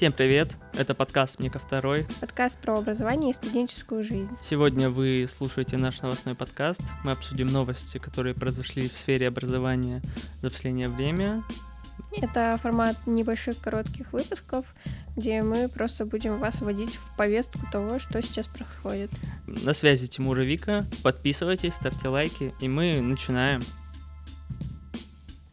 Всем привет! Это подкаст «Мне ко второй». Подкаст про образование и студенческую жизнь. Сегодня вы слушаете наш новостной подкаст. Мы обсудим новости, которые произошли в сфере образования за последнее время. Это формат небольших коротких выпусков, где мы просто будем вас вводить в повестку того, что сейчас происходит. На связи Тимур и Вика. Подписывайтесь, ставьте лайки, и мы начинаем.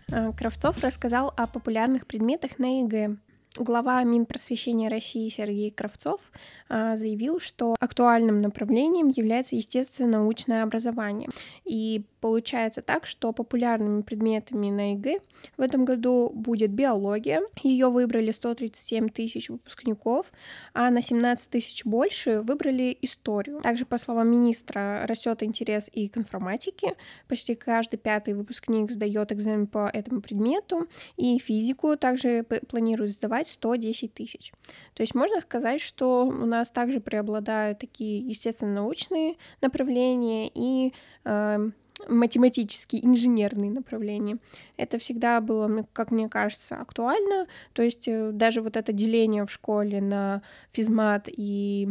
А, Кравцов рассказал о популярных предметах на ЕГЭ. Глава Минпросвещения России Сергей Кравцов заявил, что актуальным направлением является естественно-научное образование. И получается так, что популярными предметами на ЕГЭ в этом году будет биология. Ее выбрали 137 тысяч выпускников, а на 17 тысяч больше выбрали историю. Также, по словам министра, растет интерес и к информатике. Почти каждый пятый выпускник сдает экзамен по этому предмету. И физику также планируют сдавать 110 тысяч. То есть можно сказать, что у нас также преобладают такие естественно-научные направления и э, математические, инженерные направления. Это всегда было, как мне кажется, актуально. То есть э, даже вот это деление в школе на физмат и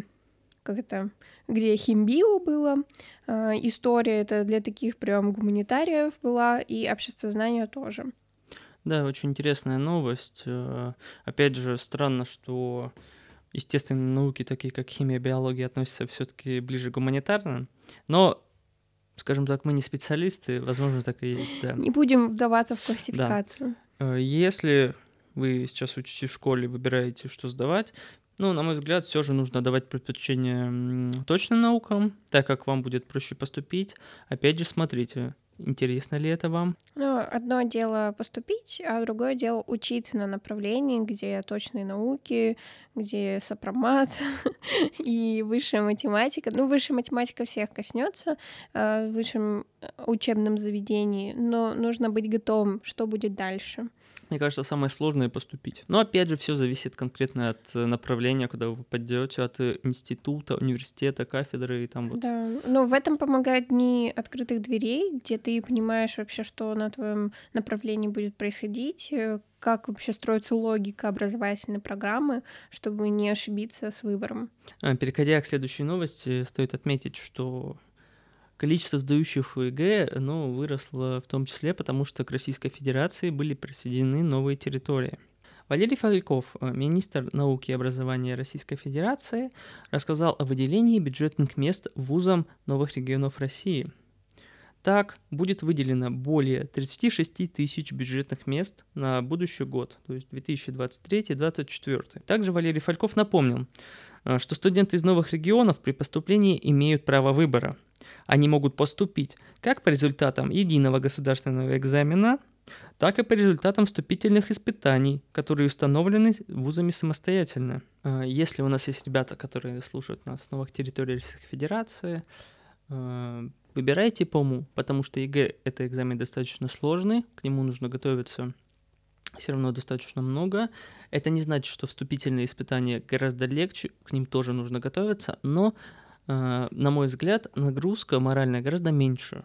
как это, где химбио было, э, история это для таких прям гуманитариев была, и обществознание тоже. Да, очень интересная новость. Э, опять же, странно, что естественные науки, такие как химия, биология, относятся все-таки ближе к гуманитарным. Но скажем так, мы не специалисты, возможно, так и есть, да. Не будем вдаваться в классификацию. Да. Э, если вы сейчас учитесь в школе, выбираете, что сдавать, ну, на мой взгляд, все же нужно давать предпочтение точным наукам, так как вам будет проще поступить. Опять же, смотрите, Интересно ли это вам? Ну, одно дело поступить, а другое дело учиться на направлении, где точные науки, где сопромат и высшая математика. Ну, высшая математика всех коснется э, в высшем э, учебном заведении, но нужно быть готовым, что будет дальше. Мне кажется, самое сложное поступить. Но опять же, все зависит конкретно от э, направления, куда вы попадете, от э, института, университета, кафедры и там вот. Да, но в этом помогают дни открытых дверей, где ты понимаешь вообще, что на твоем направлении будет происходить, э, как вообще строится логика образовательной программы, чтобы не ошибиться с выбором. А, переходя к следующей новости, стоит отметить, что количество сдающих ЕГЭ ну, выросло в том числе, потому что к Российской Федерации были присоединены новые территории. Валерий Фальков, э, министр науки и образования Российской Федерации, рассказал о выделении бюджетных мест вузам новых регионов России. Так, будет выделено более 36 тысяч бюджетных мест на будущий год, то есть 2023-2024. Также Валерий Фальков напомнил, э, что студенты из новых регионов при поступлении имеют право выбора – они могут поступить как по результатам единого государственного экзамена, так и по результатам вступительных испытаний, которые установлены вузами самостоятельно. А, если у нас есть ребята, которые слушают нас с новых территорий Российской Федерации, а, выбирайте по уму, потому что ЕГЭ — это экзамен достаточно сложный, к нему нужно готовиться все равно достаточно много. Это не значит, что вступительные испытания гораздо легче, к ним тоже нужно готовиться, но на мой взгляд, нагрузка моральная гораздо меньше.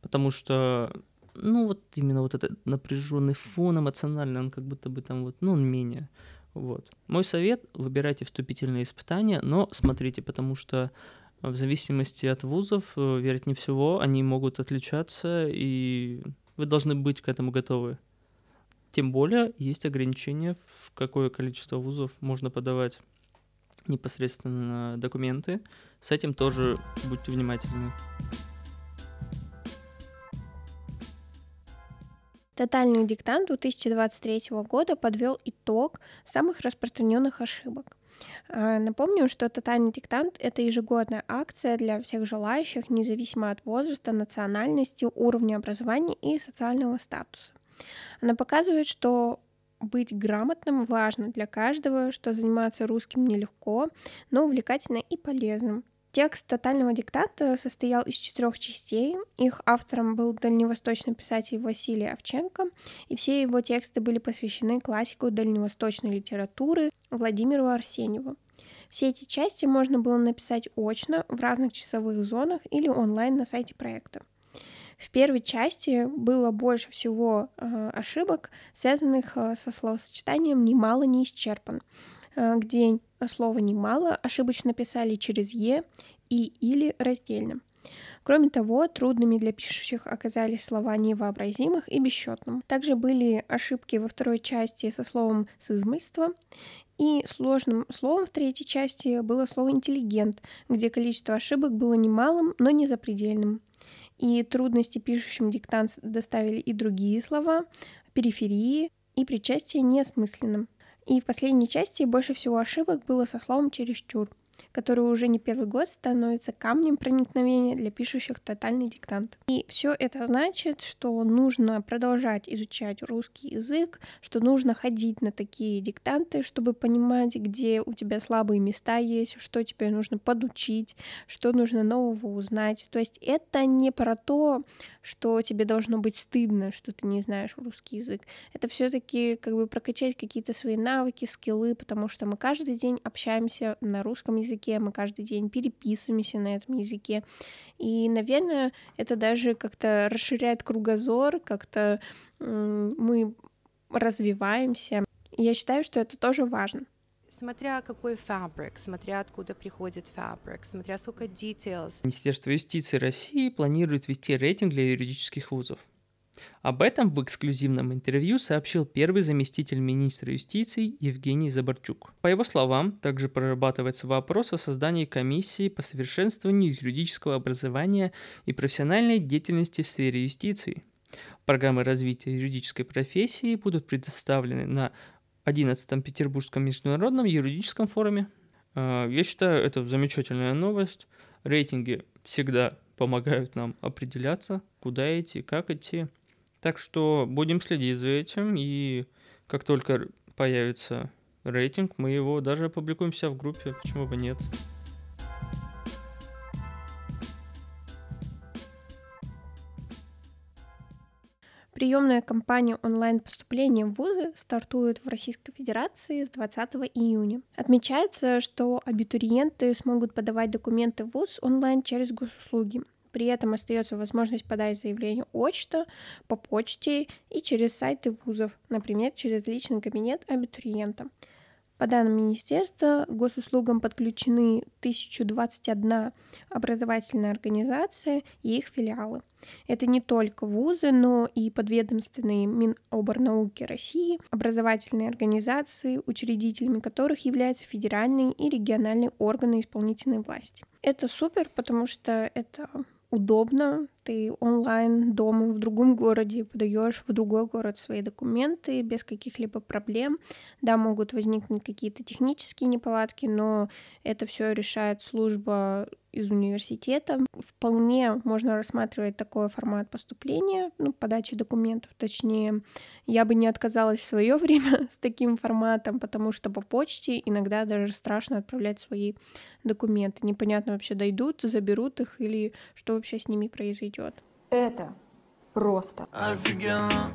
Потому что, ну, вот именно вот этот напряженный фон эмоциональный, он как будто бы там вот, ну, он менее. Вот. Мой совет — выбирайте вступительные испытания, но смотрите, потому что в зависимости от вузов, э, вероятнее всего, они могут отличаться, и вы должны быть к этому готовы. Тем более есть ограничения, в какое количество вузов можно подавать непосредственно документы. С этим тоже будьте внимательны. Тотальный диктант 2023 года подвел итог самых распространенных ошибок. А, напомню, что тотальный диктант — это ежегодная акция для всех желающих, независимо от возраста, национальности, уровня образования и социального статуса. Она показывает, что быть грамотным важно для каждого, что заниматься русским нелегко, но увлекательно и полезным. Текст тотального диктата состоял из четырех частей. Их автором был дальневосточный писатель Василий Овченко, и все его тексты были посвящены классику дальневосточной литературы Владимиру Арсеньеву. Все эти части можно было написать очно в разных часовых зонах или онлайн на сайте проекта. В первой части было больше всего э, ошибок, связанных э, со словосочетанием «немало не исчерпан». где слово «немало» ошибочно писали через «е» и «или» раздельно. Кроме того, трудными для пишущих оказались слова невообразимых и бесчетным. Также были ошибки во второй части со словом «сызмыство», и сложным словом в третьей части было слово «интеллигент», где количество ошибок было немалым, но не запредельным. И трудности пишущим диктант доставили и другие слова, периферии и причастие неосмысленным. И в последней части больше всего ошибок было со словом «чересчур» который уже не первый год становится камнем проникновения для пишущих тотальный диктант. И все это значит, что нужно продолжать изучать русский язык, что нужно ходить на такие диктанты, чтобы понимать, где у тебя слабые места есть, что тебе нужно подучить, что нужно нового узнать. То есть это не про то, что тебе должно быть стыдно, что ты не знаешь русский язык. Это все-таки как бы прокачать какие-то свои навыки, скиллы, потому что мы каждый день общаемся на русском языке, мы каждый день переписываемся на этом языке. И, наверное, это даже как-то расширяет кругозор, как-то мы развиваемся. И я считаю, что это тоже важно смотря какой фабрик, смотря откуда приходит фабрик, смотря сколько details. Министерство юстиции России планирует ввести рейтинг для юридических вузов. Об этом в эксклюзивном интервью сообщил первый заместитель министра юстиции Евгений Заборчук. По его словам, также прорабатывается вопрос о создании комиссии по совершенствованию юридического образования и профессиональной деятельности в сфере юстиции. Программы развития юридической профессии будут предоставлены на 11-м Петербургском международном юридическом форуме. А, я считаю, это замечательная новость. Рейтинги всегда помогают нам определяться, куда идти, как идти. Так что будем следить за этим, и как только появится рейтинг, мы его даже опубликуем себя в группе, почему бы нет. Приемная кампания онлайн-поступления в вузы стартует в Российской Федерации с 20 июня. Отмечается, что абитуриенты смогут подавать документы в вуз онлайн через госуслуги. При этом остается возможность подать заявление очта, по почте и через сайты вузов, например, через личный кабинет абитуриента. По данным министерства, госуслугам подключены 1021 образовательная организация и их филиалы. Это не только вузы, но и подведомственные Миноборнауки России, образовательные организации, учредителями которых являются федеральные и региональные органы исполнительной власти. Это супер, потому что это удобно, ты онлайн дома в другом городе подаешь в другой город свои документы без каких-либо проблем. Да, могут возникнуть какие-то технические неполадки, но это все решает служба из университета. Вполне можно рассматривать такой формат поступления, ну, подачи документов, точнее. Я бы не отказалась в свое время с таким форматом, потому что по почте иногда даже страшно отправлять свои документы. Непонятно вообще, дойдут, заберут их или что вообще с ними произойдет. Это просто.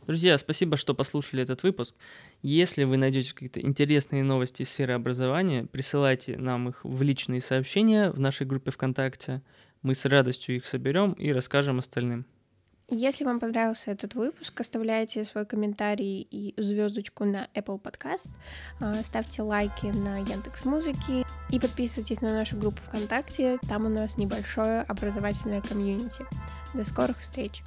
Друзья, спасибо, что послушали этот выпуск. Если вы найдете какие-то интересные новости из сферы образования, присылайте нам их в личные сообщения в нашей группе ВКонтакте. Мы с радостью их соберем и расскажем остальным. Если вам понравился этот выпуск, оставляйте свой комментарий и звездочку на Apple Podcast, а, ставьте лайки на Яндекс Музыки и подписывайтесь на нашу группу ВКонтакте. Там у нас небольшое образовательное комьюнити. До скорых встреч!